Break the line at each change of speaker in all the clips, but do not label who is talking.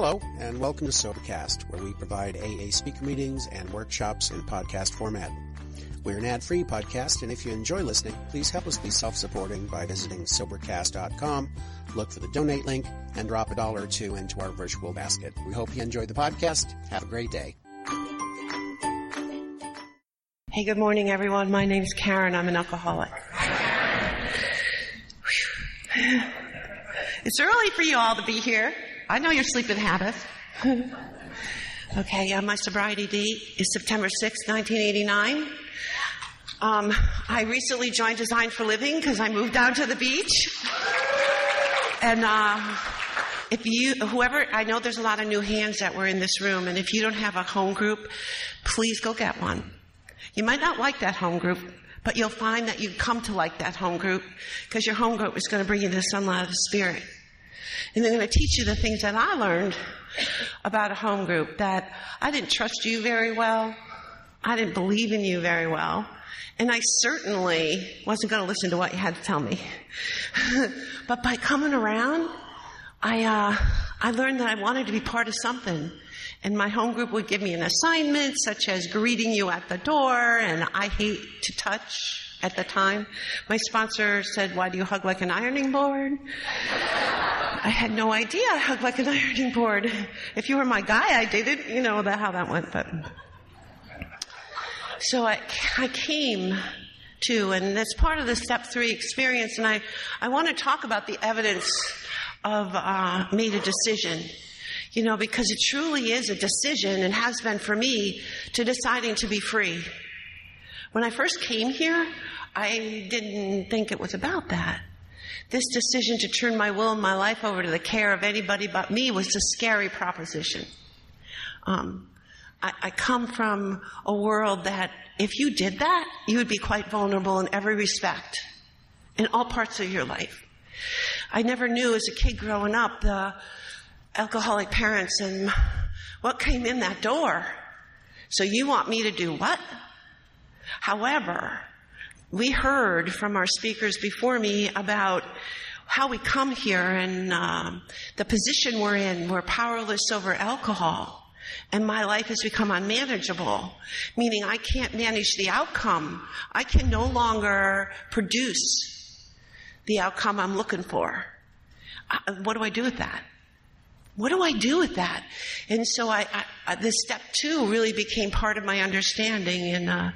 Hello, and welcome to Sobercast, where we provide AA speaker meetings and workshops in podcast format. We're an ad-free podcast, and if you enjoy listening, please help us be self-supporting by visiting Sobercast.com, look for the donate link, and drop a dollar or two into our virtual basket. We hope you enjoy the podcast. Have a great day.
Hey, good morning, everyone. My name's Karen. I'm an alcoholic. It's early for you all to be here. I know your sleeping habits. okay, uh, my sobriety date is September 6, 1989. Um, I recently joined Design for Living because I moved down to the beach. And uh, if you, whoever, I know there's a lot of new hands that were in this room, and if you don't have a home group, please go get one. You might not like that home group, but you'll find that you come to like that home group because your home group is going to bring you the sunlight of the spirit. And they're going to teach you the things that I learned about a home group that I didn't trust you very well. I didn't believe in you very well. And I certainly wasn't going to listen to what you had to tell me. but by coming around, I, uh, I learned that I wanted to be part of something. And my home group would give me an assignment such as greeting you at the door, and I hate to touch at the time. My sponsor said, Why do you hug like an ironing board? I had no idea I hugged like an ironing board. If you were my guy, I didn't, you know that, how that went, but. So I, I came to, and that's part of the step three experience, and I, I want to talk about the evidence of uh, made a decision. You know, because it truly is a decision and has been for me to deciding to be free. When I first came here, I didn't think it was about that. This decision to turn my will and my life over to the care of anybody but me was a scary proposition. Um, I, I come from a world that if you did that, you would be quite vulnerable in every respect, in all parts of your life. I never knew as a kid growing up the alcoholic parents and what came in that door. So you want me to do what? However, we heard from our speakers before me about how we come here and um, the position we're in. We're powerless over alcohol. And my life has become unmanageable, meaning I can't manage the outcome. I can no longer produce the outcome I'm looking for. Uh, what do I do with that? What do I do with that? And so I, I this step two really became part of my understanding and uh,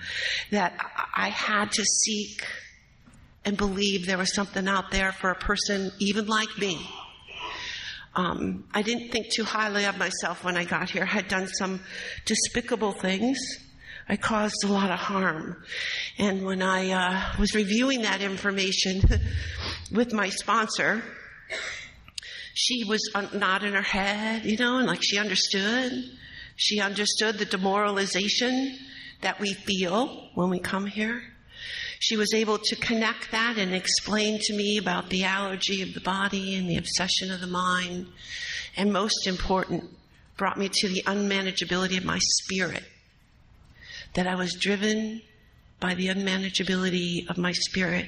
that I had to seek and believe there was something out there for a person even like me. Um, I didn't think too highly of myself when I got here. I had done some despicable things. I caused a lot of harm. And when I uh, was reviewing that information with my sponsor, she was nodding her head, you know, and like she understood. She understood the demoralization that we feel when we come here. She was able to connect that and explain to me about the allergy of the body and the obsession of the mind. And most important, brought me to the unmanageability of my spirit. That I was driven by the unmanageability of my spirit.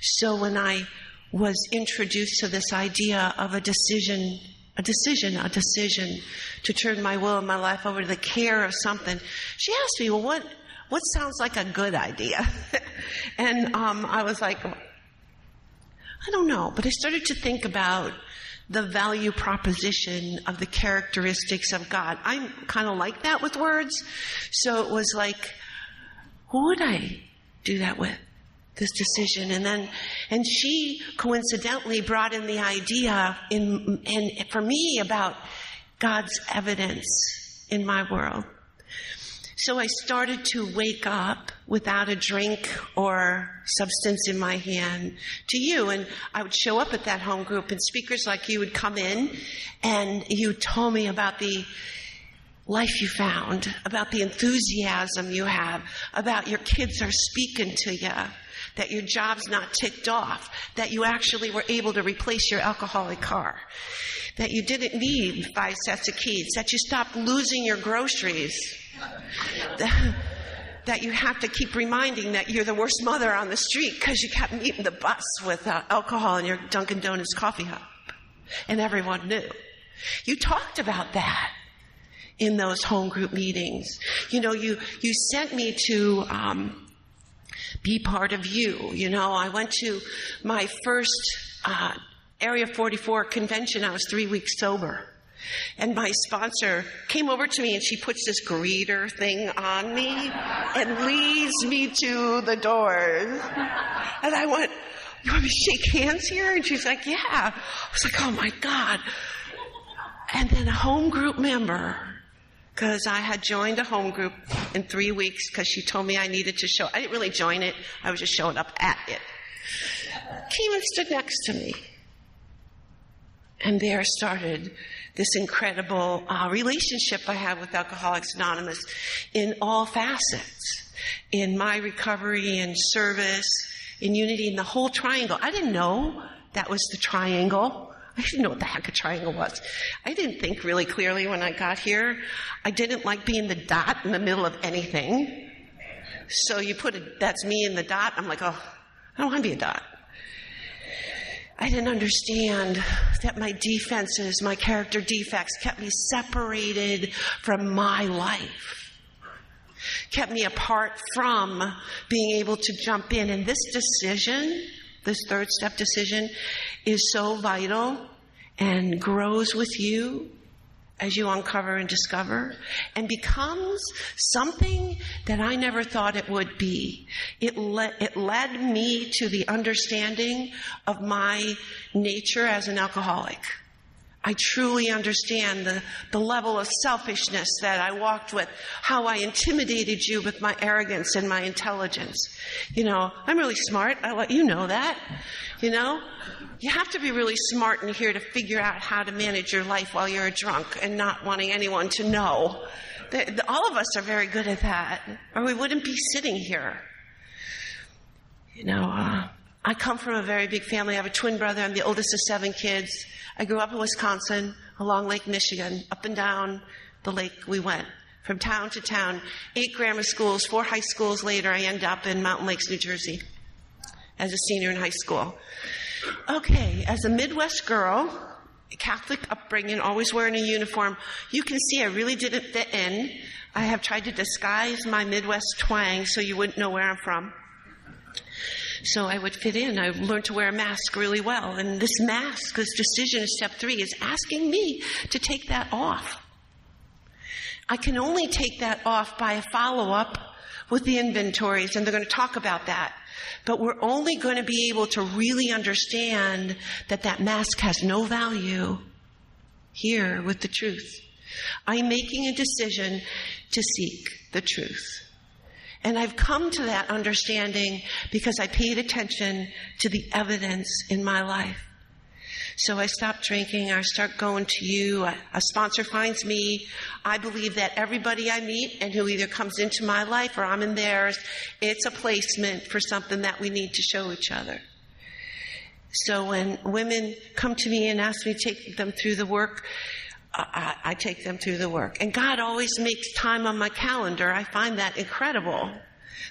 So when I was introduced to this idea of a decision, a decision, a decision to turn my will and my life over to the care of something. She asked me, well, what, what sounds like a good idea? and um, I was like, I don't know, but I started to think about the value proposition of the characteristics of God. I'm kind of like that with words. So it was like, who would I do that with? This decision. And then, and she coincidentally brought in the idea in, and for me about God's evidence in my world. So I started to wake up without a drink or substance in my hand to you. And I would show up at that home group and speakers like you would come in and you told me about the life you found, about the enthusiasm you have, about your kids are speaking to you, that your job's not ticked off, that you actually were able to replace your alcoholic car, that you didn't need five sets of keys, that you stopped losing your groceries, that, you have to keep reminding that you're the worst mother on the street because you kept meeting the bus with uh, alcohol in your Dunkin' Donuts coffee cup. And everyone knew. You talked about that in those home group meetings. You know, you, you sent me to, um, be part of you. You know, I went to my first, uh, Area 44 convention. I was three weeks sober. And my sponsor came over to me and she puts this greeter thing on me and leads me to the doors. And I went, You want me to shake hands here? And she's like, Yeah. I was like, Oh my God. And then a home group member, because I had joined a home group in three weeks because she told me I needed to show. I didn't really join it, I was just showing up at it. Came and stood next to me. And there started this incredible uh, relationship I have with Alcoholics Anonymous in all facets. In my recovery and service, in unity, in the whole triangle. I didn't know that was the triangle. I didn't know what the heck a triangle was. I didn't think really clearly when I got here. I didn't like being the dot in the middle of anything. So you put a, that's me in the dot. I'm like, oh, I don't want to be a dot. I didn't understand that my defenses, my character defects, kept me separated from my life, kept me apart from being able to jump in. And this decision, this third step decision, is so vital and grows with you as you uncover and discover and becomes something that I never thought it would be. It, le- it led me to the understanding of my nature as an alcoholic. I truly understand the, the level of selfishness that I walked with, how I intimidated you with my arrogance and my intelligence. You know, I'm really smart. I let you know that. You know, you have to be really smart in here to figure out how to manage your life while you're a drunk and not wanting anyone to know. All of us are very good at that, or we wouldn't be sitting here. You know, uh, I come from a very big family. I have a twin brother. I'm the oldest of seven kids. I grew up in Wisconsin, along Lake Michigan, up and down the lake we went, from town to town. Eight grammar schools, four high schools later, I end up in Mountain Lakes, New Jersey, as a senior in high school. Okay, as a Midwest girl, Catholic upbringing, always wearing a uniform, you can see I really didn't fit in. I have tried to disguise my Midwest twang so you wouldn't know where I'm from. So I would fit in. I learned to wear a mask really well. And this mask, this decision, step three, is asking me to take that off. I can only take that off by a follow up with the inventories, and they're going to talk about that. But we're only going to be able to really understand that that mask has no value here with the truth. I'm making a decision to seek the truth. And I've come to that understanding because I paid attention to the evidence in my life. So I stop drinking. I start going to you. A sponsor finds me. I believe that everybody I meet and who either comes into my life or I'm in theirs, it's a placement for something that we need to show each other. So when women come to me and ask me to take them through the work, I, I, take them through the work. And God always makes time on my calendar. I find that incredible.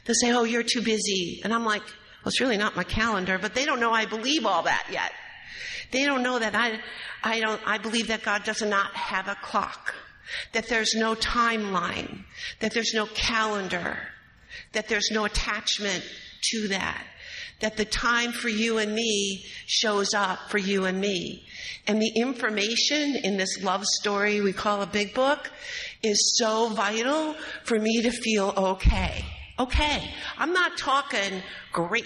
They say, Oh, you're too busy. And I'm like, Well, it's really not my calendar, but they don't know I believe all that yet. They don't know that I, I don't, I believe that God does not have a clock, that there's no timeline, that there's no calendar, that there's no attachment to that, that the time for you and me shows up for you and me. And the information in this love story we call a big book is so vital for me to feel okay. Okay. I'm not talking great,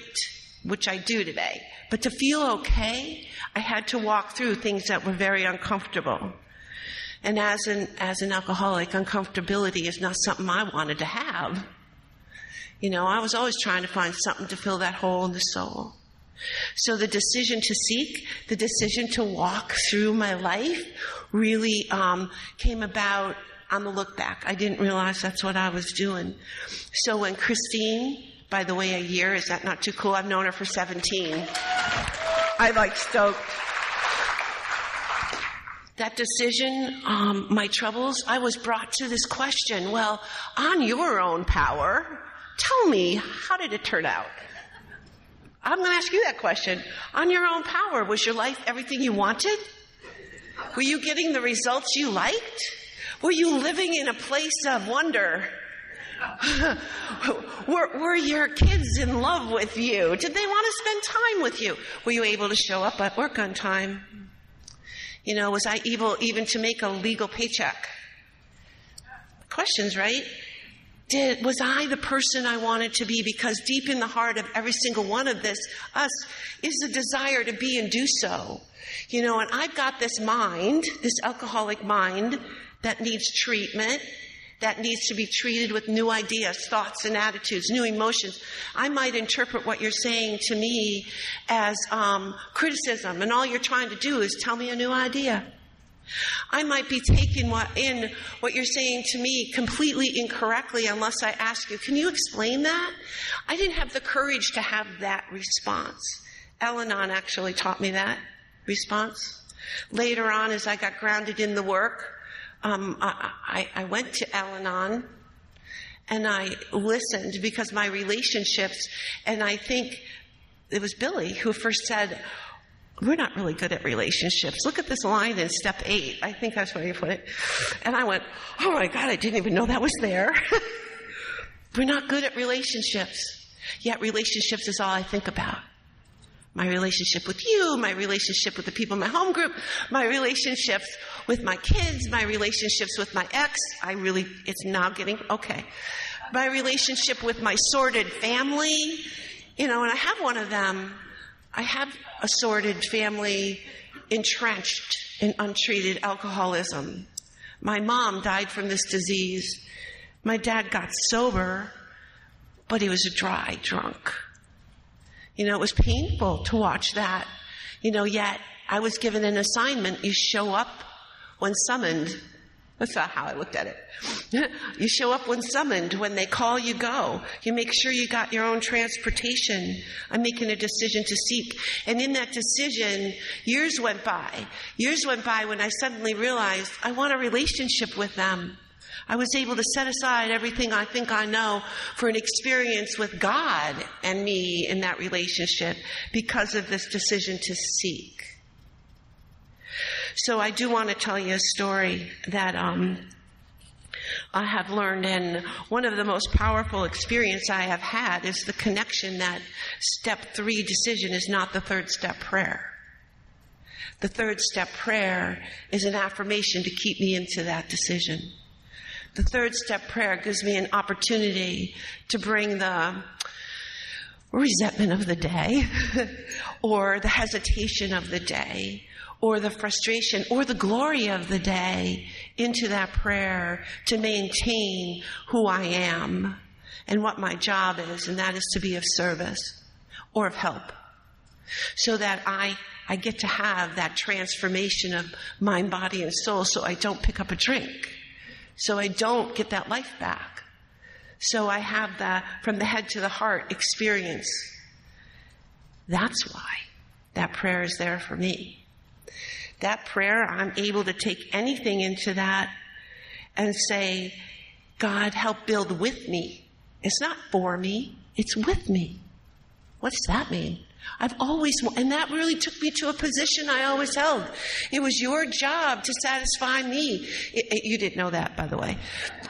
which I do today, but to feel okay, I had to walk through things that were very uncomfortable. And as an, as an alcoholic, uncomfortability is not something I wanted to have. You know, I was always trying to find something to fill that hole in the soul. So the decision to seek, the decision to walk through my life really um, came about on the look back. I didn't realize that's what I was doing. So when Christine, by the way, a year, is that not too cool? I've known her for 17. I like stoked. That decision, um, my troubles, I was brought to this question. Well, on your own power, tell me, how did it turn out? I'm going to ask you that question. On your own power, was your life everything you wanted? Were you getting the results you liked? Were you living in a place of wonder? were, were your kids in love with you? Did they want to spend time with you? Were you able to show up at work on time? You know, was I able even to make a legal paycheck? Questions, right? Did, was I the person I wanted to be? Because deep in the heart of every single one of this, us, is the desire to be and do so. You know, and I've got this mind, this alcoholic mind, that needs treatment, that needs to be treated with new ideas, thoughts, and attitudes, new emotions. I might interpret what you're saying to me as um, criticism, and all you're trying to do is tell me a new idea. I might be taking what, in what you're saying to me completely incorrectly unless I ask you, can you explain that? I didn't have the courage to have that response. Al Anon actually taught me that response. Later on, as I got grounded in the work, um, I, I, I went to Al Anon and I listened because my relationships, and I think it was Billy who first said, we're not really good at relationships. Look at this line in step eight. I think that's where you put it. And I went, oh my God, I didn't even know that was there. we're not good at relationships. Yet relationships is all I think about. My relationship with you, my relationship with the people in my home group, my relationships with my kids, my relationships with my ex. I really, it's now getting, okay. My relationship with my sordid family, you know, and I have one of them. I have a sordid family entrenched in untreated alcoholism. My mom died from this disease. My dad got sober, but he was a dry drunk. You know, it was painful to watch that. You know, yet I was given an assignment. You show up when summoned. That's not how I looked at it. you show up when summoned. When they call, you go. You make sure you got your own transportation. I'm making a decision to seek. And in that decision, years went by. Years went by when I suddenly realized I want a relationship with them. I was able to set aside everything I think I know for an experience with God and me in that relationship because of this decision to seek. So I do want to tell you a story that um, I have learned, and one of the most powerful experience I have had is the connection that step three decision is not the third step prayer. The third step prayer is an affirmation to keep me into that decision. The third step prayer gives me an opportunity to bring the resentment of the day or the hesitation of the day or the frustration or the glory of the day into that prayer to maintain who I am and what my job is, and that is to be of service or of help. So that I, I get to have that transformation of mind, body, and soul so I don't pick up a drink so I don't get that life back. So I have that from the head to the heart experience. That's why that prayer is there for me. That prayer, I'm able to take anything into that and say, God, help build with me. It's not for me, it's with me. What does that mean? I've always, and that really took me to a position I always held. It was your job to satisfy me. It, it, you didn't know that, by the way.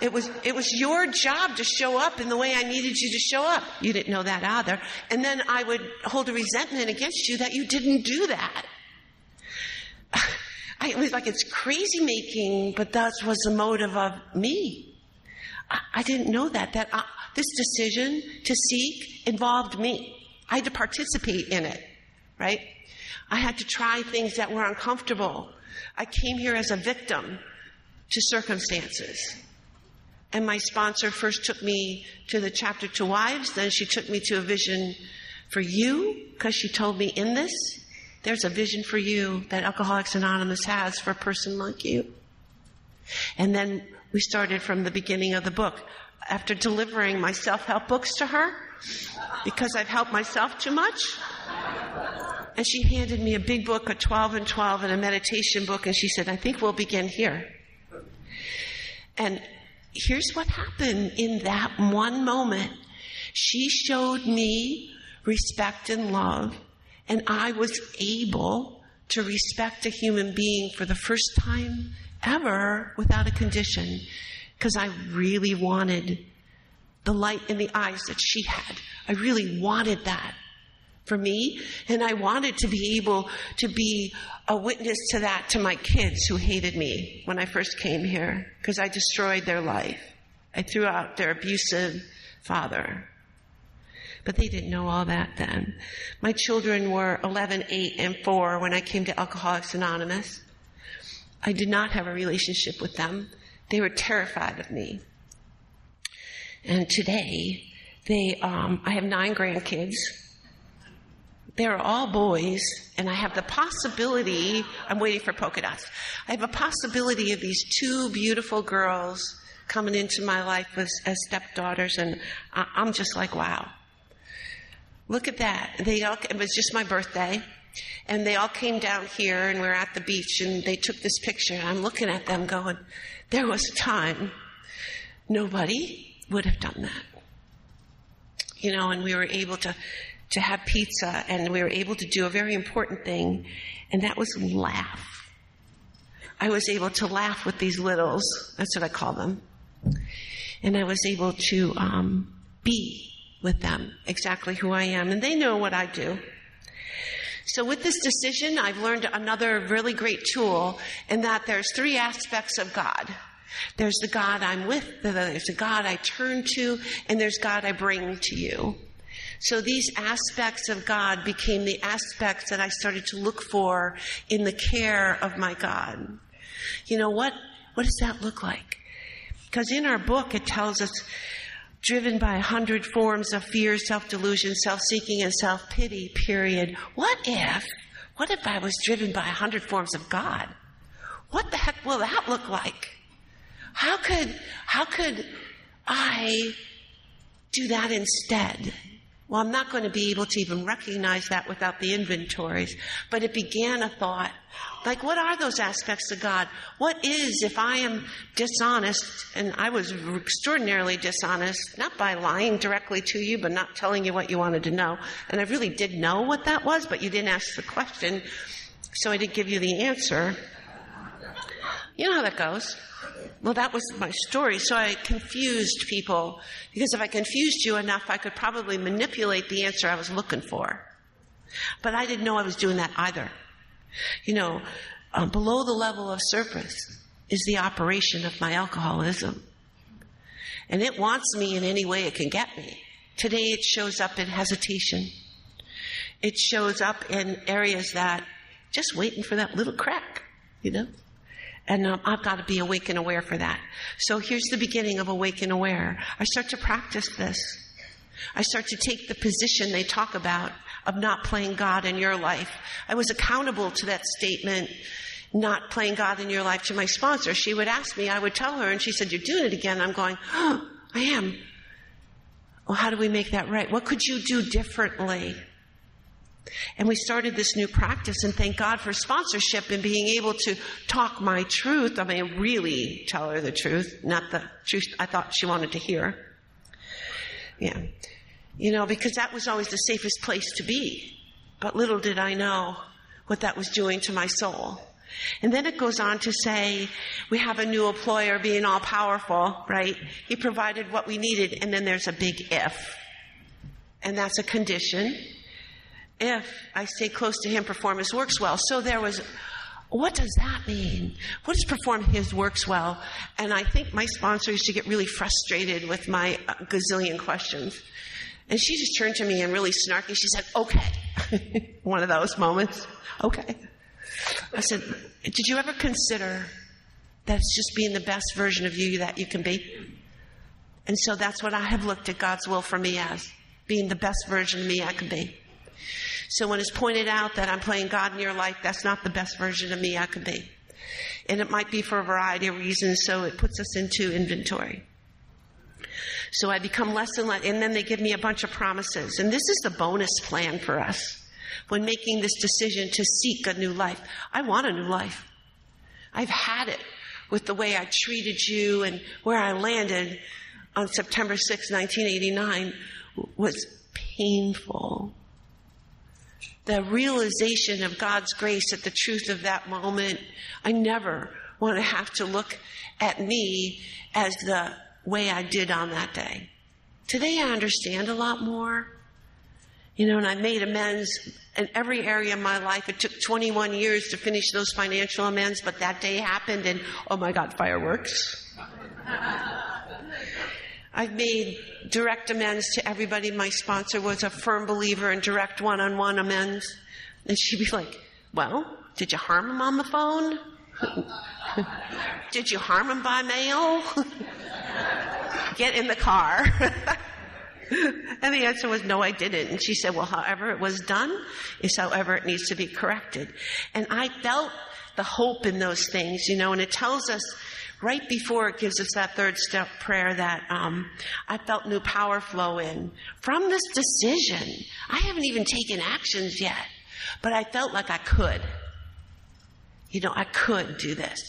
It was, it was your job to show up in the way I needed you to show up. You didn't know that either. And then I would hold a resentment against you that you didn't do that. I, it was like it's crazy making, but that was the motive of me. I, I didn't know that. That uh, this decision to seek involved me. I had to participate in it, right? I had to try things that were uncomfortable. I came here as a victim to circumstances. And my sponsor first took me to the chapter to wives, then she took me to a vision for you, because she told me in this, there's a vision for you that Alcoholics Anonymous has for a person like you. And then we started from the beginning of the book. After delivering my self help books to her, because I've helped myself too much. And she handed me a big book, a 12 and 12, and a meditation book, and she said, I think we'll begin here. And here's what happened in that one moment. She showed me respect and love, and I was able to respect a human being for the first time ever without a condition because I really wanted the light in the eyes that she had. I really wanted that for me. And I wanted to be able to be a witness to that to my kids who hated me when I first came here because I destroyed their life. I threw out their abusive father. But they didn't know all that then. My children were 11, 8, and 4 when I came to Alcoholics Anonymous. I did not have a relationship with them. They were terrified of me. And today, they, um, I have nine grandkids. They're all boys, and I have the possibility, I'm waiting for polka dots. I have a possibility of these two beautiful girls coming into my life as, as stepdaughters, and I'm just like, wow. Look at that. They all, it was just my birthday, and they all came down here, and we are at the beach, and they took this picture, and I'm looking at them going, there was a time nobody would have done that. You know, and we were able to, to have pizza and we were able to do a very important thing, and that was laugh. I was able to laugh with these littles. That's what I call them. And I was able to um, be with them exactly who I am. And they know what I do. So with this decision, I've learned another really great tool in that there's three aspects of God. There's the God I'm with, there's the God I turn to, and there's God I bring to you. So these aspects of God became the aspects that I started to look for in the care of my God. You know, what, what does that look like? Because in our book, it tells us driven by a hundred forms of fear, self-delusion, self-seeking, and self-pity, period. What if, what if I was driven by a hundred forms of God? What the heck will that look like? How could, how could I do that instead? Well, I'm not going to be able to even recognize that without the inventories. But it began a thought like, what are those aspects of God? What is if I am dishonest? And I was extraordinarily dishonest, not by lying directly to you, but not telling you what you wanted to know. And I really did know what that was, but you didn't ask the question, so I didn't give you the answer. You know how that goes. Well, that was my story. So I confused people because if I confused you enough, I could probably manipulate the answer I was looking for. But I didn't know I was doing that either. You know, uh, below the level of surface is the operation of my alcoholism. And it wants me in any way it can get me. Today it shows up in hesitation. It shows up in areas that just waiting for that little crack, you know? And um, I've got to be awake and aware for that. So here's the beginning of awake and aware. I start to practice this. I start to take the position they talk about of not playing God in your life. I was accountable to that statement, not playing God in your life, to my sponsor. She would ask me, I would tell her, and she said, You're doing it again. I'm going, Oh, I am. Well, how do we make that right? What could you do differently? And we started this new practice, and thank God for sponsorship and being able to talk my truth. I mean, really tell her the truth, not the truth I thought she wanted to hear. Yeah. You know, because that was always the safest place to be. But little did I know what that was doing to my soul. And then it goes on to say, we have a new employer being all powerful, right? He provided what we needed, and then there's a big if. And that's a condition if I stay close to him, perform his works well. So there was, what does that mean? What does perform his works well? And I think my sponsor used to get really frustrated with my uh, gazillion questions. And she just turned to me and really snarky. She said, okay. One of those moments. Okay. I said, did you ever consider that it's just being the best version of you that you can be? And so that's what I have looked at God's will for me as being the best version of me I can be. So when it's pointed out that I'm playing God in your life, that's not the best version of me I could be. And it might be for a variety of reasons, so it puts us into inventory. So I become less and less, and then they give me a bunch of promises. And this is the bonus plan for us when making this decision to seek a new life. I want a new life. I've had it with the way I treated you and where I landed on September 6, 1989 was painful. The realization of God's grace at the truth of that moment. I never want to have to look at me as the way I did on that day. Today I understand a lot more. You know, and I made amends in every area of my life. It took 21 years to finish those financial amends, but that day happened and oh my God, fireworks. I've made direct amends to everybody. My sponsor was a firm believer in direct one on one amends. And she'd be like, Well, did you harm him on the phone? did you harm him by mail? Get in the car. and the answer was, No, I didn't. And she said, Well, however it was done is however it needs to be corrected. And I felt the hope in those things, you know, and it tells us right before it gives us that third step prayer that um, I felt new power flow in from this decision. I haven't even taken actions yet, but I felt like I could. You know, I could do this.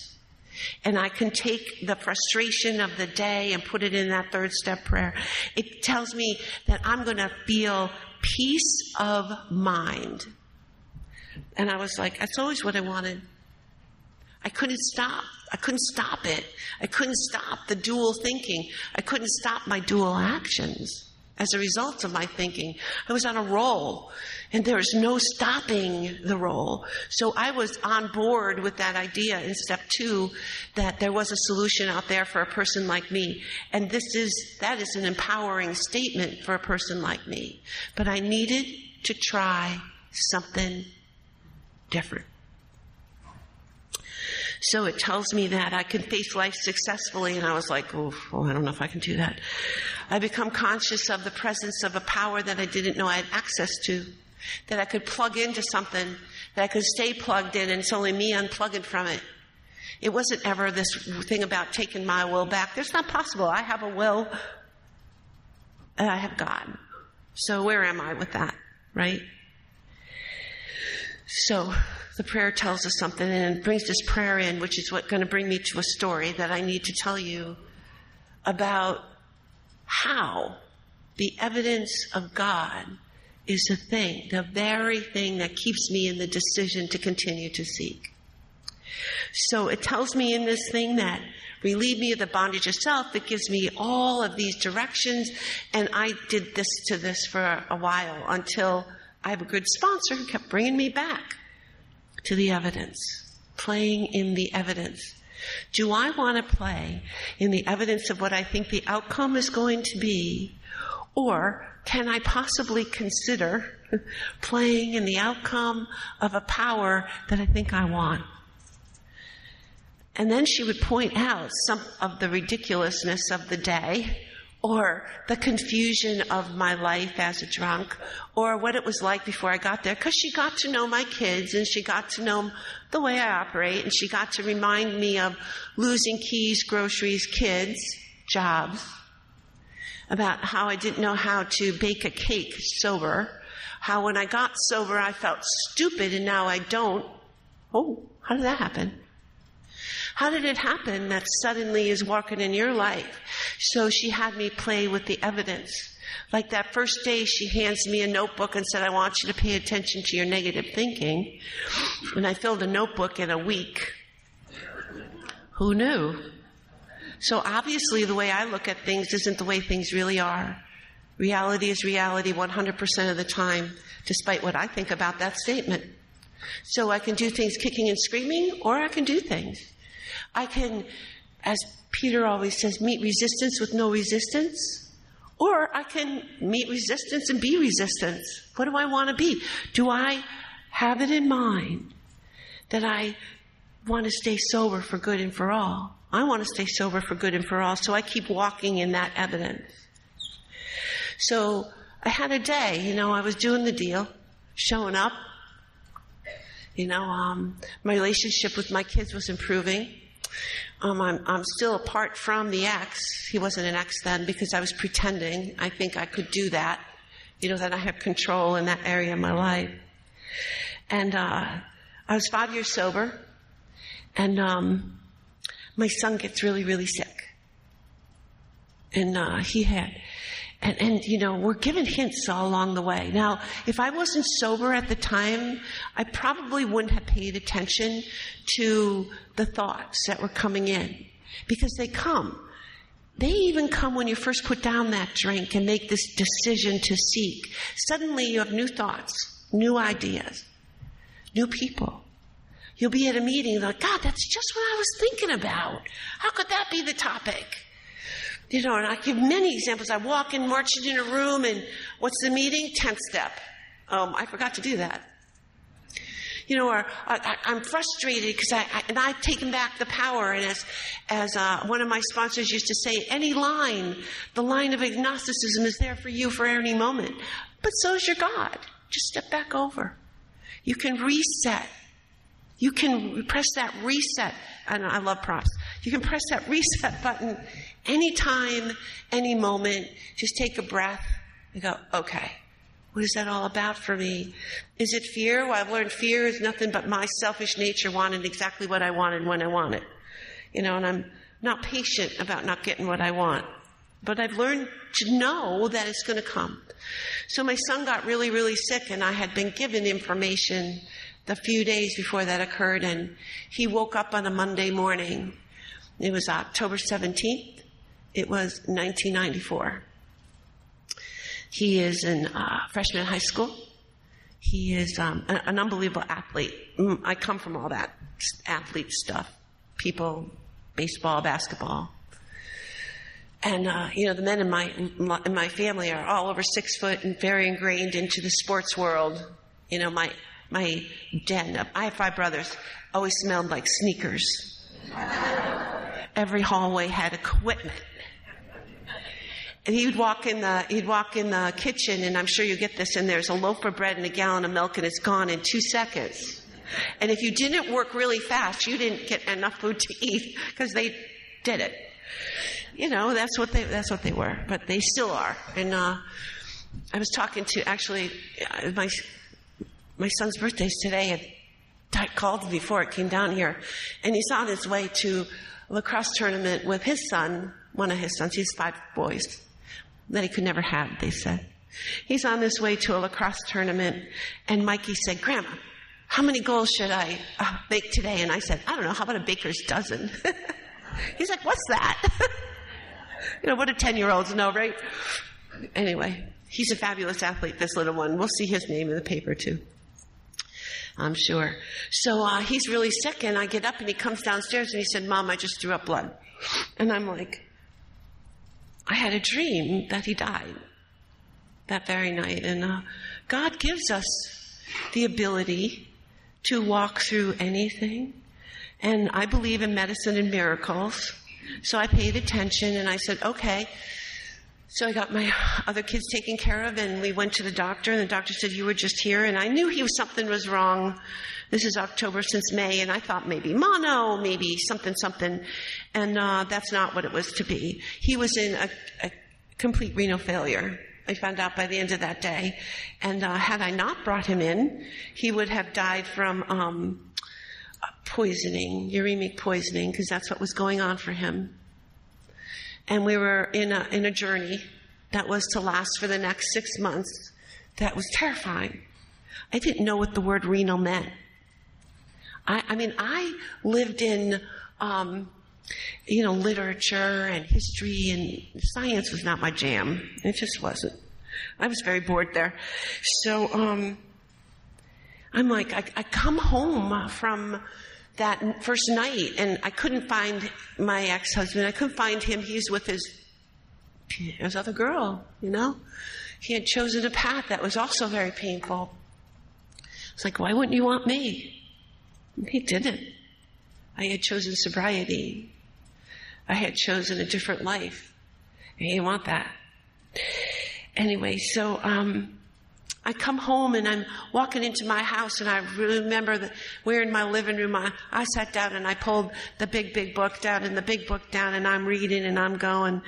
And I can take the frustration of the day and put it in that third step prayer. It tells me that I'm going to feel peace of mind. And I was like, that's always what I wanted. I couldn't stop. I couldn't stop it. I couldn't stop the dual thinking. I couldn't stop my dual actions as a result of my thinking. I was on a roll and there was no stopping the roll. So I was on board with that idea in step two that there was a solution out there for a person like me. And this is, that is an empowering statement for a person like me. But I needed to try something different. So it tells me that I can face life successfully. And I was like, oh, I don't know if I can do that. I become conscious of the presence of a power that I didn't know I had access to, that I could plug into something, that I could stay plugged in, and it's only me unplugging from it. It wasn't ever this thing about taking my will back. That's not possible. I have a will, and I have God. So where am I with that, right? So the prayer tells us something and brings this prayer in, which is what's going to bring me to a story that I need to tell you about how the evidence of God is the thing, the very thing that keeps me in the decision to continue to seek. So it tells me in this thing that relieve me of the bondage of self. It gives me all of these directions. And I did this to this for a while until I have a good sponsor who kept bringing me back to the evidence, playing in the evidence. Do I want to play in the evidence of what I think the outcome is going to be? Or can I possibly consider playing in the outcome of a power that I think I want? And then she would point out some of the ridiculousness of the day or the confusion of my life as a drunk, or what it was like before I got there, because she got to know my kids and she got to know the way I operate, and she got to remind me of losing keys, groceries, kids, jobs, about how I didn't know how to bake a cake sober, how when I got sober I felt stupid and now I don't. Oh, how did that happen? How did it happen that suddenly is walking in your life? So she had me play with the evidence. Like that first day, she hands me a notebook and said, I want you to pay attention to your negative thinking. And I filled a notebook in a week. Who knew? So obviously, the way I look at things isn't the way things really are. Reality is reality 100% of the time, despite what I think about that statement. So I can do things kicking and screaming, or I can do things. I can, as Peter always says, meet resistance with no resistance. Or I can meet resistance and be resistance. What do I want to be? Do I have it in mind that I want to stay sober for good and for all? I want to stay sober for good and for all, so I keep walking in that evidence. So I had a day, you know, I was doing the deal, showing up. You know, um, my relationship with my kids was improving. Um, I'm, I'm still apart from the ex. He wasn't an ex then because I was pretending. I think I could do that. You know, that I have control in that area of my life. And uh, I was five years sober, and um, my son gets really, really sick. And uh, he had And, and, you know, we're given hints all along the way. Now, if I wasn't sober at the time, I probably wouldn't have paid attention to the thoughts that were coming in because they come. They even come when you first put down that drink and make this decision to seek. Suddenly you have new thoughts, new ideas, new people. You'll be at a meeting like, God, that's just what I was thinking about. How could that be the topic? You know, and I give many examples. I walk in, marching in a room, and what's the meeting? Tenth step. Um, I forgot to do that. You know, or I, am frustrated because I, I, and I've taken back the power. And as as uh, one of my sponsors used to say, any line, the line of agnosticism is there for you for any moment. But so is your God. Just step back over. You can reset. You can press that reset. And I love props. You can press that reset button anytime, any moment. Just take a breath and go, okay, what is that all about for me? Is it fear? Well, I've learned fear is nothing but my selfish nature wanting exactly what I wanted when I want it. You know, and I'm not patient about not getting what I want. But I've learned to know that it's going to come. So my son got really, really sick and I had been given information the few days before that occurred and he woke up on a Monday morning. It was October 17th it was 1994. He is in uh, freshman high school. He is um, an, an, unbelievable athlete. Mm, I come from all that athlete stuff people, baseball, basketball. And, uh, you know, the men in my, in my family are all over six foot and very ingrained into the sports world. You know, my, my dad, I have five brothers, always smelled like sneakers. Every hallway had equipment and he'd walk in the he'd walk in the kitchen, and I'm sure you get this. And there's a loaf of bread and a gallon of milk, and it's gone in two seconds. And if you didn't work really fast, you didn't get enough food to eat because they did it. You know, that's what they that's what they were, but they still are. And uh, I was talking to actually uh, my my son's birthday's today, and Dad called before it came down here, and he's on his way to lacrosse tournament with his son, one of his sons. He's five boys that he could never have, they said. He's on his way to a lacrosse tournament, and Mikey said, Grandma, how many goals should I uh, make today? And I said, I don't know, how about a baker's dozen? He's like, What's that? you know, what do 10 year olds know, right? Anyway, he's a fabulous athlete, this little one. We'll see his name in the paper too. I'm sure. So uh, he's really sick, and I get up and he comes downstairs and he said, Mom, I just threw up blood. And I'm like, I had a dream that he died that very night. And uh, God gives us the ability to walk through anything. And I believe in medicine and miracles. So I paid attention and I said, okay. So I got my other kids taken care of and we went to the doctor and the doctor said, you were just here. And I knew he was something was wrong. This is October since May, and I thought maybe mono, maybe something, something, and uh, that's not what it was to be. He was in a, a complete renal failure. I found out by the end of that day, and uh, had I not brought him in, he would have died from um, poisoning, uremic poisoning, because that's what was going on for him. And we were in a in a journey that was to last for the next six months. That was terrifying. I didn't know what the word renal meant. I, I mean, I lived in, um, you know, literature and history and science was not my jam. It just wasn't. I was very bored there. So, um, I'm like, I, I come home from that first night and I couldn't find my ex-husband. I couldn't find him. He's with his, his other girl, you know? He had chosen a path that was also very painful. It's like, why wouldn't you want me? He didn't. I had chosen sobriety. I had chosen a different life. He didn't want that. Anyway, so um, I come home and I'm walking into my house and I remember that we're in my living room. I, I sat down and I pulled the big, big book down and the big book down and I'm reading and I'm going,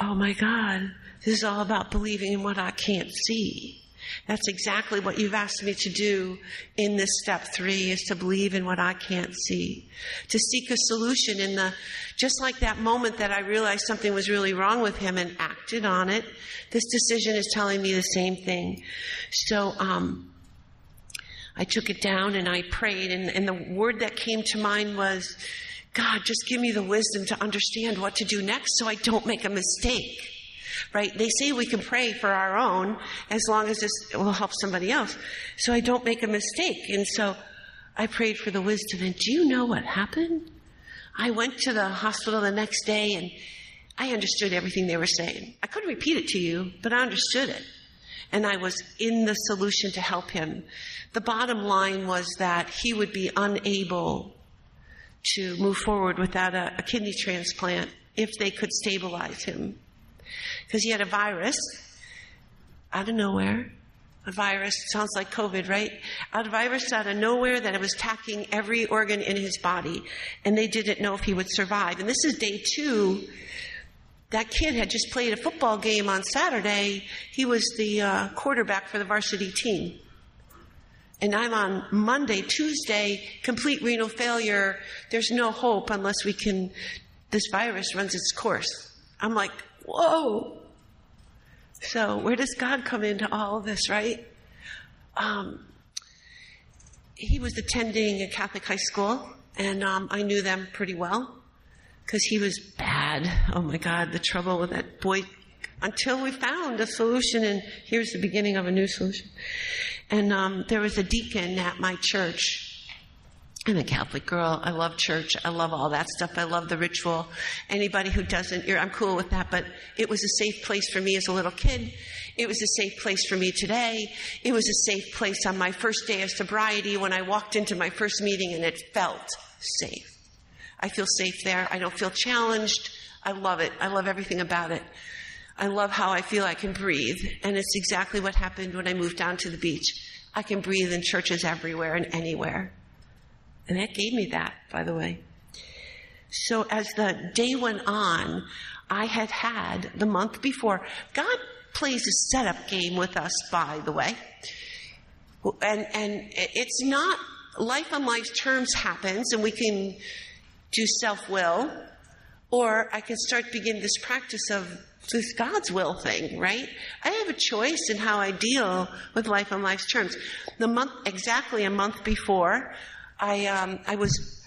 oh my God, this is all about believing in what I can't see. That's exactly what you've asked me to do in this step three is to believe in what I can't see. To seek a solution in the, just like that moment that I realized something was really wrong with him and acted on it, this decision is telling me the same thing. So, um, I took it down and I prayed and, and the word that came to mind was, God, just give me the wisdom to understand what to do next so I don't make a mistake right? They say we can pray for our own as long as this will help somebody else. So I don't make a mistake. And so I prayed for the wisdom. And do you know what happened? I went to the hospital the next day and I understood everything they were saying. I couldn't repeat it to you, but I understood it. And I was in the solution to help him. The bottom line was that he would be unable to move forward without a, a kidney transplant if they could stabilize him because he had a virus out of nowhere. A virus sounds like COVID, right? A virus out of nowhere that it was attacking every organ in his body, and they didn't know if he would survive. And this is day two. That kid had just played a football game on Saturday. He was the uh, quarterback for the varsity team. And I'm on Monday, Tuesday, complete renal failure. There's no hope unless we can, this virus runs its course. I'm like, whoa. So, where does God come into all of this, right? Um, he was attending a Catholic high school, and um, I knew them pretty well because he was bad. Oh my God, the trouble with that boy. Until we found a solution, and here's the beginning of a new solution. And um, there was a deacon at my church I'm a Catholic girl. I love church. I love all that stuff. I love the ritual. Anybody who doesn't, I'm cool with that. But it was a safe place for me as a little kid. It was a safe place for me today. It was a safe place on my first day of sobriety when I walked into my first meeting and it felt safe. I feel safe there. I don't feel challenged. I love it. I love everything about it. I love how I feel I can breathe. And it's exactly what happened when I moved down to the beach. I can breathe in churches everywhere and anywhere. And that gave me that, by the way. So as the day went on, I had had the month before, God plays a setup game with us, by the way. And, and it's not life on life's terms happens and we can do self will, or I can start begin this practice of this God's will thing, right? I have a choice in how I deal with life on life's terms. The month, exactly a month before, I, um, I was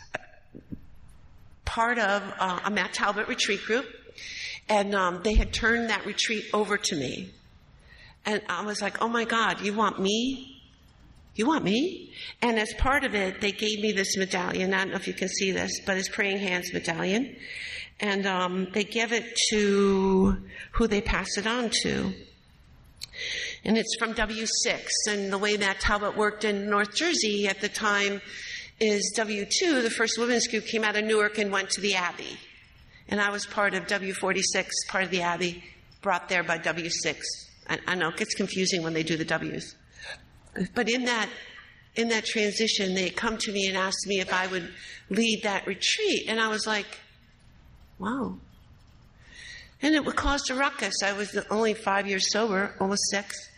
part of uh, a Matt Talbot retreat group, and um, they had turned that retreat over to me. And I was like, oh my God, you want me? You want me? And as part of it, they gave me this medallion. I don't know if you can see this, but it's Praying Hands medallion. And um, they give it to who they pass it on to. And it's from W6. And the way Matt Talbot worked in North Jersey at the time, is W2, the first women's group, came out of Newark and went to the Abbey. And I was part of W46, part of the Abbey, brought there by W6. I, I know it gets confusing when they do the W's. But in that, in that transition, they come to me and asked me if I would lead that retreat. And I was like, wow. And it caused a ruckus. I was only five years sober, almost six.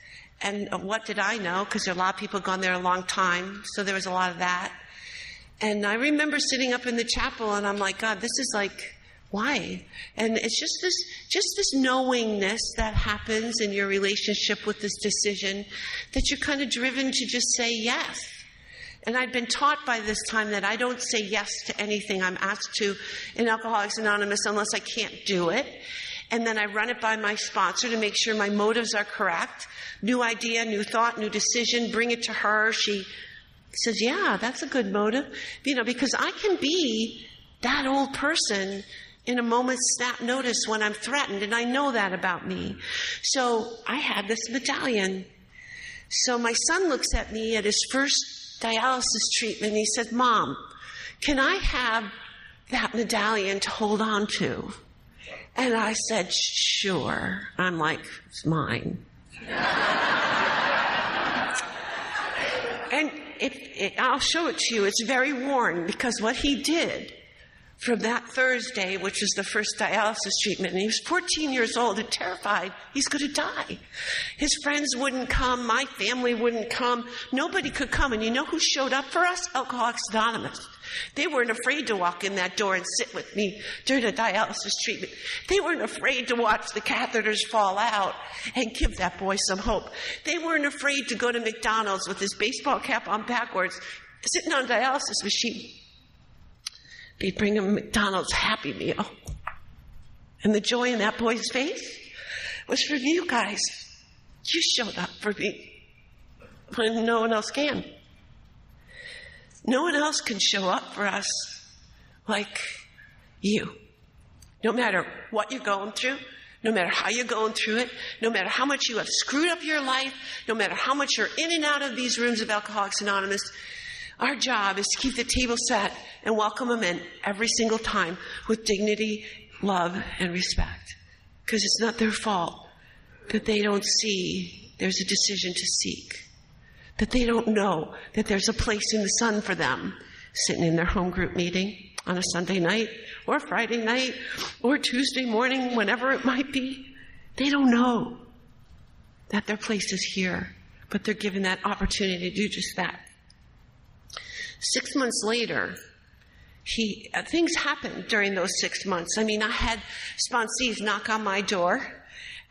And what did I know? Because a lot of people gone there a long time, so there was a lot of that. And I remember sitting up in the chapel and I'm like, God, this is like, why? And it's just this, just this knowingness that happens in your relationship with this decision that you're kind of driven to just say yes. And I'd been taught by this time that I don't say yes to anything I'm asked to in Alcoholics Anonymous unless I can't do it. And then I run it by my sponsor to make sure my motives are correct. New idea, new thought, new decision, bring it to her. She he says, Yeah, that's a good motive. You know, because I can be that old person in a moment's snap notice when I'm threatened, and I know that about me. So I had this medallion. So my son looks at me at his first dialysis treatment. And he said, Mom, can I have that medallion to hold on to? And I said, Sure. I'm like, It's mine. and it, I'll show it to you. It's very worn because what he did from that Thursday, which was the first dialysis treatment. And he was 14 years old and terrified he's going to die. His friends wouldn't come. My family wouldn't come. Nobody could come. And you know who showed up for us? Alcoholics Anonymous. They weren't afraid to walk in that door and sit with me during a dialysis treatment. They weren't afraid to watch the catheters fall out and give that boy some hope. They weren't afraid to go to McDonald's with his baseball cap on backwards, sitting on a dialysis machine. They'd bring him McDonald's Happy Meal. And the joy in that boy's face was from you guys. You showed up for me when no one else can. No one else can show up for us like you. No matter what you're going through, no matter how you're going through it, no matter how much you have screwed up your life, no matter how much you're in and out of these rooms of Alcoholics Anonymous, our job is to keep the table set and welcome them in every single time with dignity, love, and respect. Because it's not their fault that they don't see there's a decision to seek that they don't know that there's a place in the sun for them sitting in their home group meeting on a Sunday night or Friday night or Tuesday morning, whenever it might be. They don't know that their place is here, but they're given that opportunity to do just that. Six months later, he, uh, things happened during those six months. I mean, I had sponsees knock on my door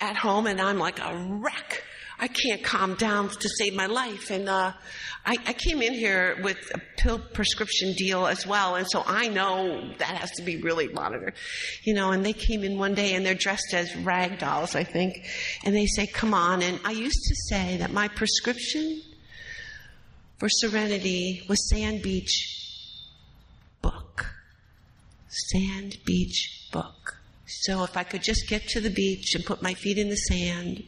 at home and I'm like a wreck. I can't calm down to save my life. And uh, I, I, came in here with a pill prescription deal as well, and so I know that has to be really monitored, you know. And they came in one day and they're dressed as rag dolls, I think, and they say, "Come on." And I used to say that my prescription for Serenity was Sand Beach book, Sand Beach book. So if I could just get to the beach and put my feet in the sand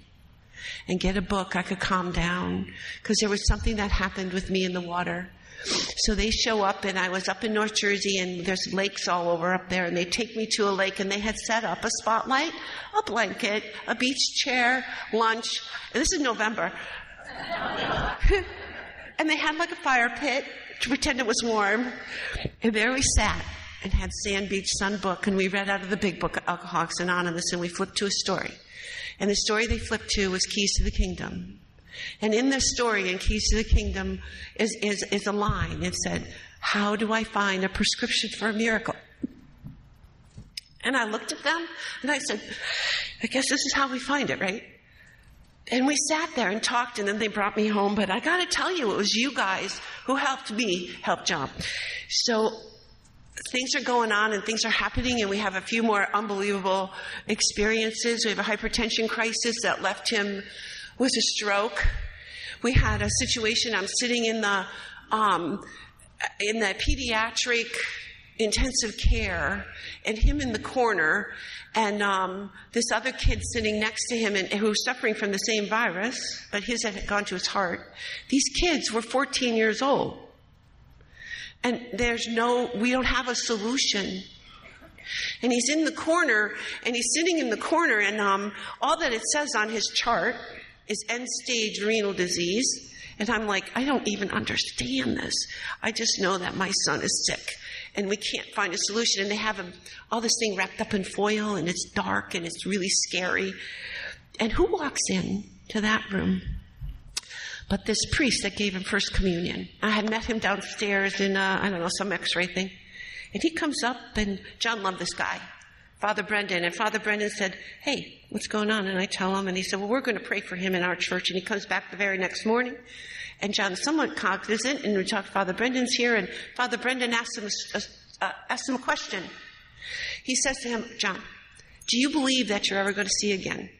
and get a book, I could calm down because there was something that happened with me in the water. So they show up, and I was up in North Jersey, and there's lakes all over up there, and they take me to a lake, and they had set up a spotlight, a blanket, a beach chair, lunch. And this is November. and they had like a fire pit to pretend it was warm. And there we sat and had Sand Beach Sun book, and we read out of the big book, Alcoholics Anonymous, and we flipped to a story. And the story they flipped to was Keys to the Kingdom. And in this story, in Keys to the Kingdom, is, is, is a line. It said, How do I find a prescription for a miracle? And I looked at them and I said, I guess this is how we find it, right? And we sat there and talked, and then they brought me home. But I got to tell you, it was you guys who helped me help John. So things are going on and things are happening, and we have a few more unbelievable experiences. We have a hypertension crisis that left him with a stroke. We had a situation. I'm sitting in the um, in the pediatric intensive care, and him in the corner, and um, this other kid sitting next to him, and who's suffering from the same virus, but his had gone to his heart. These kids were 14 years old. And there's no, we don't have a solution. And he's in the corner, and he's sitting in the corner, and um, all that it says on his chart is end stage renal disease. And I'm like, I don't even understand this. I just know that my son is sick, and we can't find a solution. And they have him, all this thing wrapped up in foil, and it's dark, and it's really scary. And who walks in to that room? But this priest that gave him First Communion. I had met him downstairs in, uh, I don't know, some x ray thing. And he comes up, and John loved this guy, Father Brendan. And Father Brendan said, Hey, what's going on? And I tell him, and he said, Well, we're going to pray for him in our church. And he comes back the very next morning. And John's somewhat cognizant, and we talk to Father Brendan's here, and Father Brendan asks him, a, uh, asks him a question. He says to him, John, do you believe that you're ever going to see again?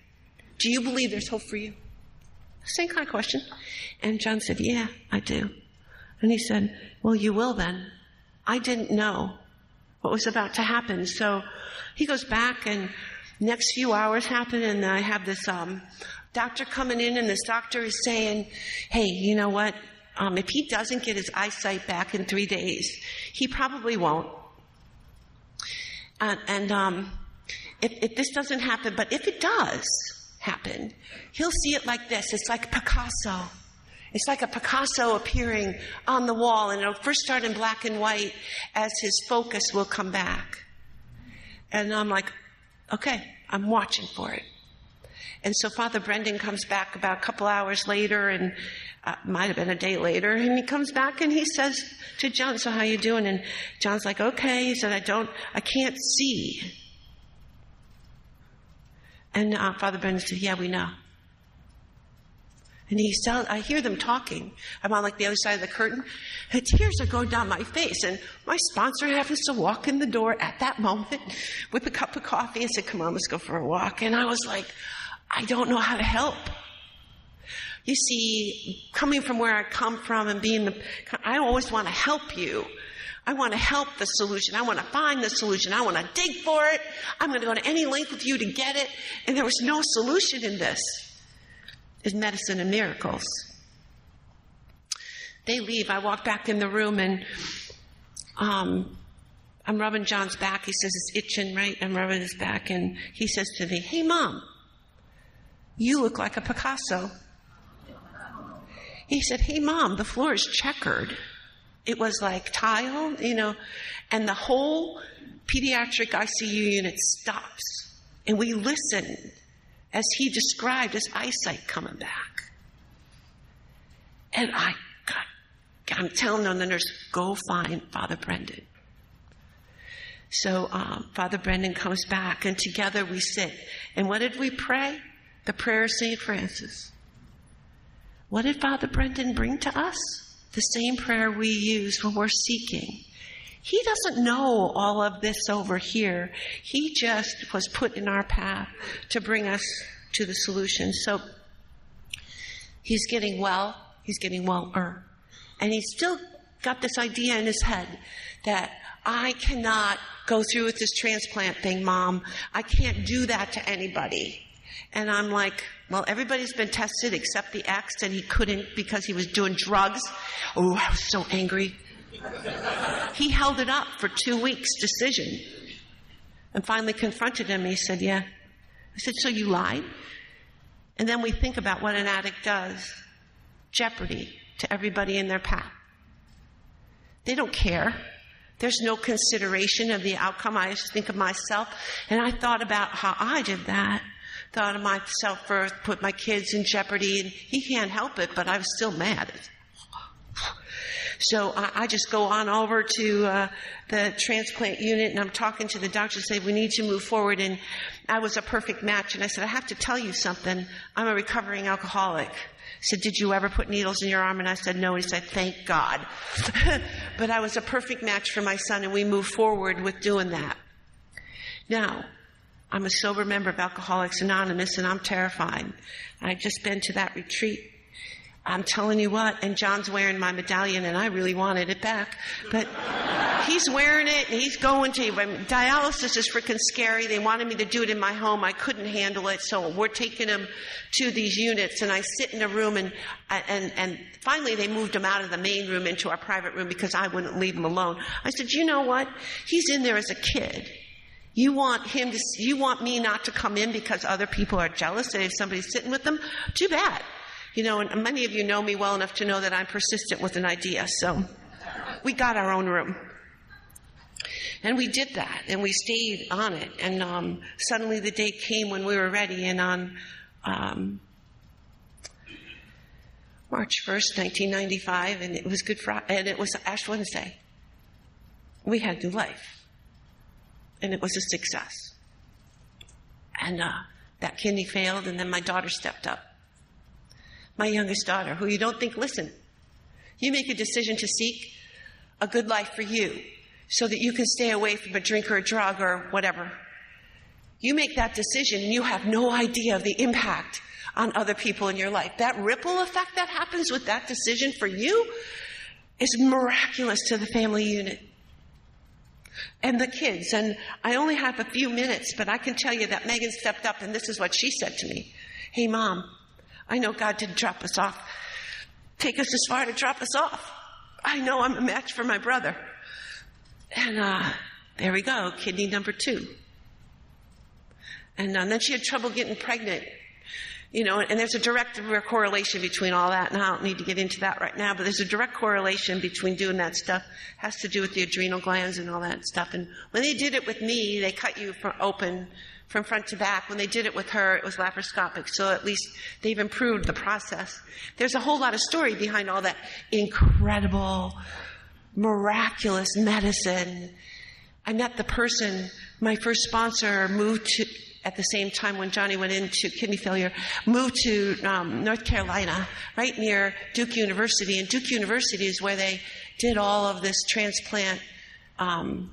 Do you believe there's hope for you? Same kind of question. And John said, Yeah, I do. And he said, Well, you will then. I didn't know what was about to happen. So he goes back, and next few hours happen, and I have this um, doctor coming in, and this doctor is saying, Hey, you know what? Um, if he doesn't get his eyesight back in three days, he probably won't. Uh, and um, if, if this doesn't happen, but if it does, happen. He'll see it like this. It's like Picasso. It's like a Picasso appearing on the wall, and it'll first start in black and white as his focus will come back. And I'm like, okay, I'm watching for it. And so Father Brendan comes back about a couple hours later, and uh, might have been a day later, and he comes back and he says to John, "So how you doing?" And John's like, "Okay." He said, "I don't, I can't see." And uh, Father Brendan said, "Yeah, we know." And he said, I hear them talking. I'm on like the other side of the curtain. The tears are going down my face. And my sponsor happens to walk in the door at that moment with a cup of coffee and said, Come on, let's go for a walk. And I was like, I don't know how to help. You see, coming from where I come from and being the, I always want to help you. I want to help the solution. I want to find the solution. I want to dig for it. I'm going to go to any length with you to get it. And there was no solution in this. Is medicine and miracles. They leave. I walk back in the room and um, I'm rubbing John's back. He says it's itching, right? I'm rubbing his back, and he says to me, "Hey, mom, you look like a Picasso." He said, Hey, mom, the floor is checkered. It was like tile, you know, and the whole pediatric ICU unit stops. And we listen as he described his eyesight coming back. And I got, I'm telling the nurse, go find Father Brendan. So um, Father Brendan comes back, and together we sit. And what did we pray? The prayer of St. Francis. What did Father Brendan bring to us? The same prayer we use when we're seeking. He doesn't know all of this over here. He just was put in our path to bring us to the solution. So he's getting well. He's getting well-er. And he's still got this idea in his head that I cannot go through with this transplant thing, mom. I can't do that to anybody. And I'm like, well, everybody's been tested except the ex, and he couldn't because he was doing drugs. Oh, I was so angry. he held it up for two weeks, decision. And finally confronted him. He said, Yeah. I said, So you lied? And then we think about what an addict does jeopardy to everybody in their path. They don't care. There's no consideration of the outcome. I just think of myself. And I thought about how I did that thought of myself first, put my kids in jeopardy, and he can't help it, but I was still mad. So I, I just go on over to uh, the transplant unit, and I'm talking to the doctor and say, we need to move forward. And I was a perfect match. And I said, I have to tell you something. I'm a recovering alcoholic. Said, Did you ever put needles in your arm? And I said, No. He said, Thank God. but I was a perfect match for my son, and we moved forward with doing that. Now, I'm a sober member of Alcoholics Anonymous and I'm terrified. I've just been to that retreat. I'm telling you what, and John's wearing my medallion and I really wanted it back, but he's wearing it and he's going to, dialysis is freaking scary. They wanted me to do it in my home. I couldn't handle it. So we're taking him to these units and I sit in a room and, and, and finally they moved him out of the main room into our private room because I wouldn't leave him alone. I said, you know what? He's in there as a kid. You want him to, you want me not to come in because other people are jealous and if somebody's sitting with them? Too bad. You know, and many of you know me well enough to know that I'm persistent with an idea, so we got our own room. And we did that, and we stayed on it. And um, suddenly the day came when we were ready, and on um, March 1st, 1995, and it was Good Friday, and it was Ash Wednesday. We had new life and it was a success. And uh, that kidney failed, and then my daughter stepped up. My youngest daughter, who you don't think, listen, you make a decision to seek a good life for you so that you can stay away from a drink or a drug or whatever. You make that decision and you have no idea of the impact on other people in your life. That ripple effect that happens with that decision for you is miraculous to the family unit and the kids. And I only have a few minutes, but I can tell you that Megan stepped up and this is what she said to me. Hey, mom, I know God didn't drop us off, take us as far to drop us off. I know I'm a match for my brother. And uh, there we go, kidney number two. And, uh, then she had trouble getting pregnant. You know, and there's a direct correlation between all that, and I don't need to get into that right now, but there's a direct correlation between doing that stuff. It has to do with the adrenal glands and all that stuff. And when they did it with me, they cut you from open from front to back. When they did it with her, it was laparoscopic, so at least they've improved the process. There's a whole lot of story behind all that incredible, miraculous medicine. I met the person, my first sponsor moved to, at the same time when Johnny went into kidney failure, moved to um, North Carolina, right near Duke University. And Duke University is where they did all of this transplant um,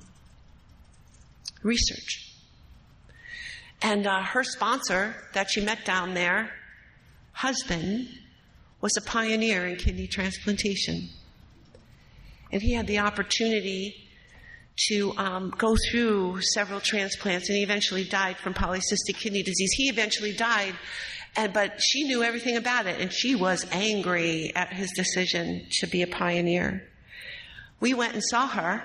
research. And uh, her sponsor that she met down there, husband, was a pioneer in kidney transplantation. And he had the opportunity to um, go through several transplants, and he eventually died from polycystic kidney disease. He eventually died, and but she knew everything about it, and she was angry at his decision to be a pioneer. We went and saw her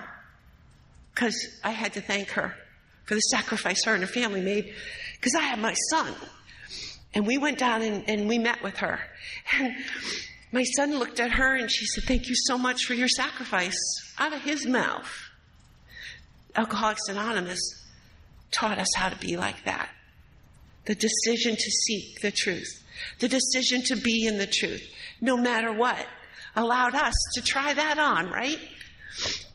because I had to thank her for the sacrifice her and her family made because I had my son. And we went down and, and we met with her. And my son looked at her and she said, Thank you so much for your sacrifice out of his mouth. Alcoholics Anonymous taught us how to be like that. The decision to seek the truth, the decision to be in the truth, no matter what, allowed us to try that on, right?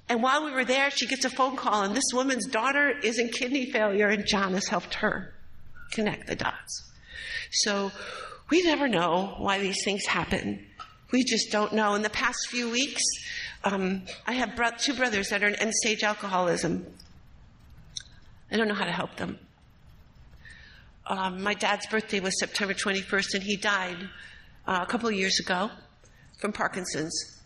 And while we were there, she gets a phone call, and this woman's daughter is in kidney failure, and John has helped her connect the dots. So we never know why these things happen. We just don't know. In the past few weeks, um, I have two brothers that are in end stage alcoholism. I don't know how to help them. Um, my dad's birthday was September 21st, and he died uh, a couple of years ago from Parkinson's.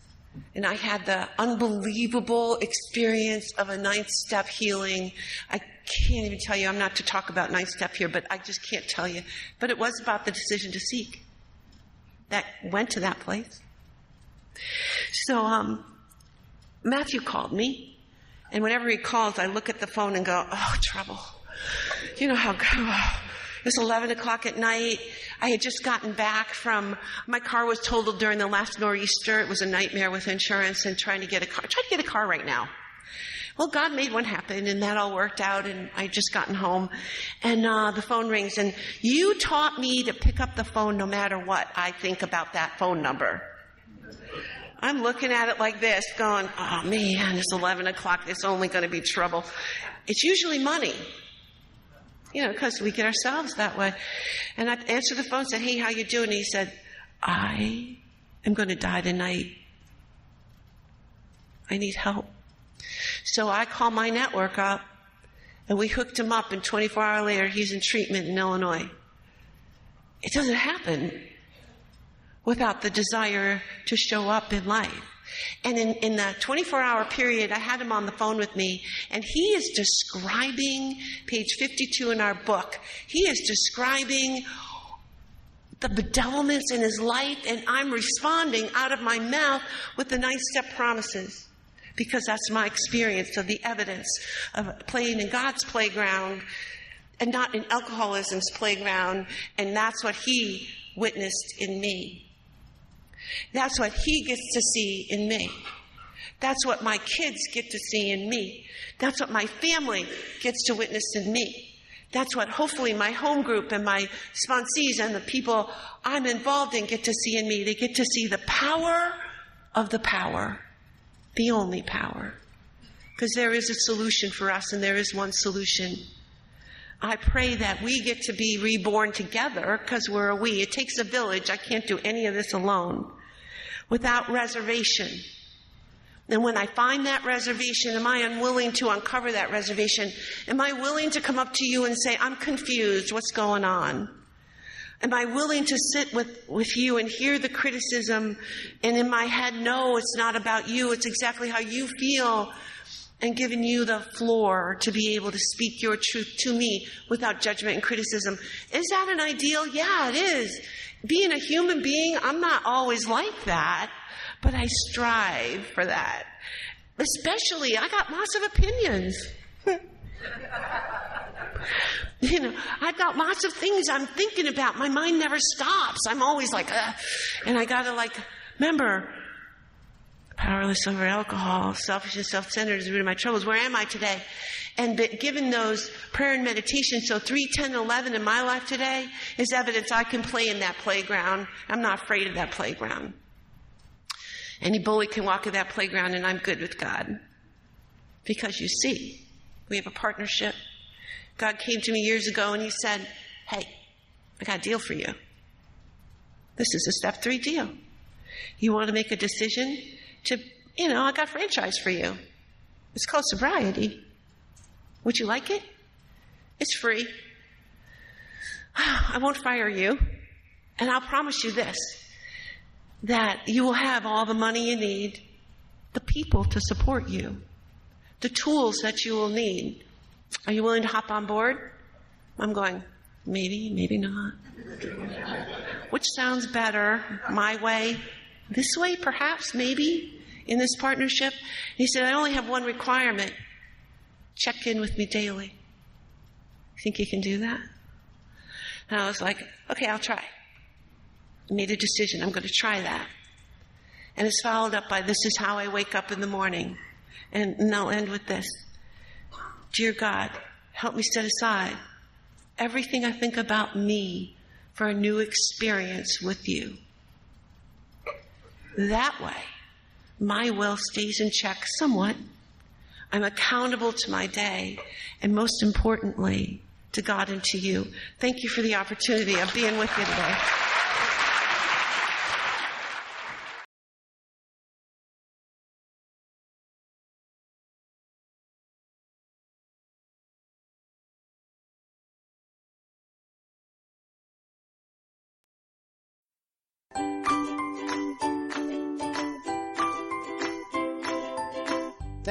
And I had the unbelievable experience of a ninth step healing. I can't even tell you, I'm not to talk about ninth step here, but I just can't tell you. But it was about the decision to seek that went to that place. So, um, Matthew called me, and whenever he calls, I look at the phone and go, oh, trouble. You know how, oh, it's 11 o'clock at night. I had just gotten back from, my car was totaled during the last nor'easter. It was a nightmare with insurance and trying to get a car. Try to get a car right now. Well, God made one happen, and that all worked out, and I just gotten home, and uh, the phone rings, and you taught me to pick up the phone no matter what I think about that phone number. I'm looking at it like this, going, oh man, it's 11 o'clock, it's only going to be trouble. It's usually money. You know, because we get ourselves that way. And I answered the phone said, hey, how you doing? And he said, I am going to die tonight. I need help. So I called my network up and we hooked him up and 24 hours later he's in treatment in Illinois. It doesn't happen without the desire to show up in life. And in, in the 24 hour period, I had him on the phone with me, and he is describing, page 52 in our book, he is describing the bedevilments in his life, and I'm responding out of my mouth with the nine step promises. Because that's my experience of the evidence of playing in God's playground and not in alcoholism's playground, and that's what he witnessed in me. That's what he gets to see in me. That's what my kids get to see in me. That's what my family gets to witness in me. That's what hopefully my home group and my sponsees and the people I'm involved in get to see in me. They get to see the power of the power, the only power. Because there is a solution for us and there is one solution. I pray that we get to be reborn together because we're a we. It takes a village. I can't do any of this alone without reservation. And when I find that reservation, am I unwilling to uncover that reservation? Am I willing to come up to you and say, I'm confused, what's going on? Am I willing to sit with, with you and hear the criticism and in my head, no, it's not about you, it's exactly how you feel, and giving you the floor to be able to speak your truth to me without judgment and criticism? Is that an ideal? Yeah, it is being a human being, I'm not always like that, but I strive for that. Especially, I got lots of opinions. You know, I've got lots of things I'm thinking about. My mind never stops. I'm always like, Ugh. and I gotta like, remember, powerless over alcohol, selfish and self-centered is the root of my troubles. Where am I today? And given those prayer and meditation, so 3, 10, 11 in my life today is evidence I can play in that playground. I'm not afraid of that playground. Any bully can walk in that playground and I'm good with God. Because you see, we have a partnership. God came to me years ago and he said, Hey, I got a deal for you. This is a step three deal. You want to make a decision to, you know, I got franchise for you. It's called sobriety. Would you like it? It's free. I won't fire you. And I'll promise you this that you will have all the money you need, the people to support you, the tools that you will need. Are you willing to hop on board? I'm going, maybe, maybe not. Which sounds better? My way? This way, perhaps, maybe, in this partnership? He said, I only have one requirement check in with me daily. Think you can do that? And I was like, okay, I'll try. I made a decision. I'm going to try that. And it's followed up by this is how I wake up in the morning. And, and I'll end with this. Dear God, help me set aside everything I think about me for a new experience with you. That way, my will stays in check somewhat I'm accountable to my day, and most importantly, to God and to you. Thank you for the opportunity of being with you today.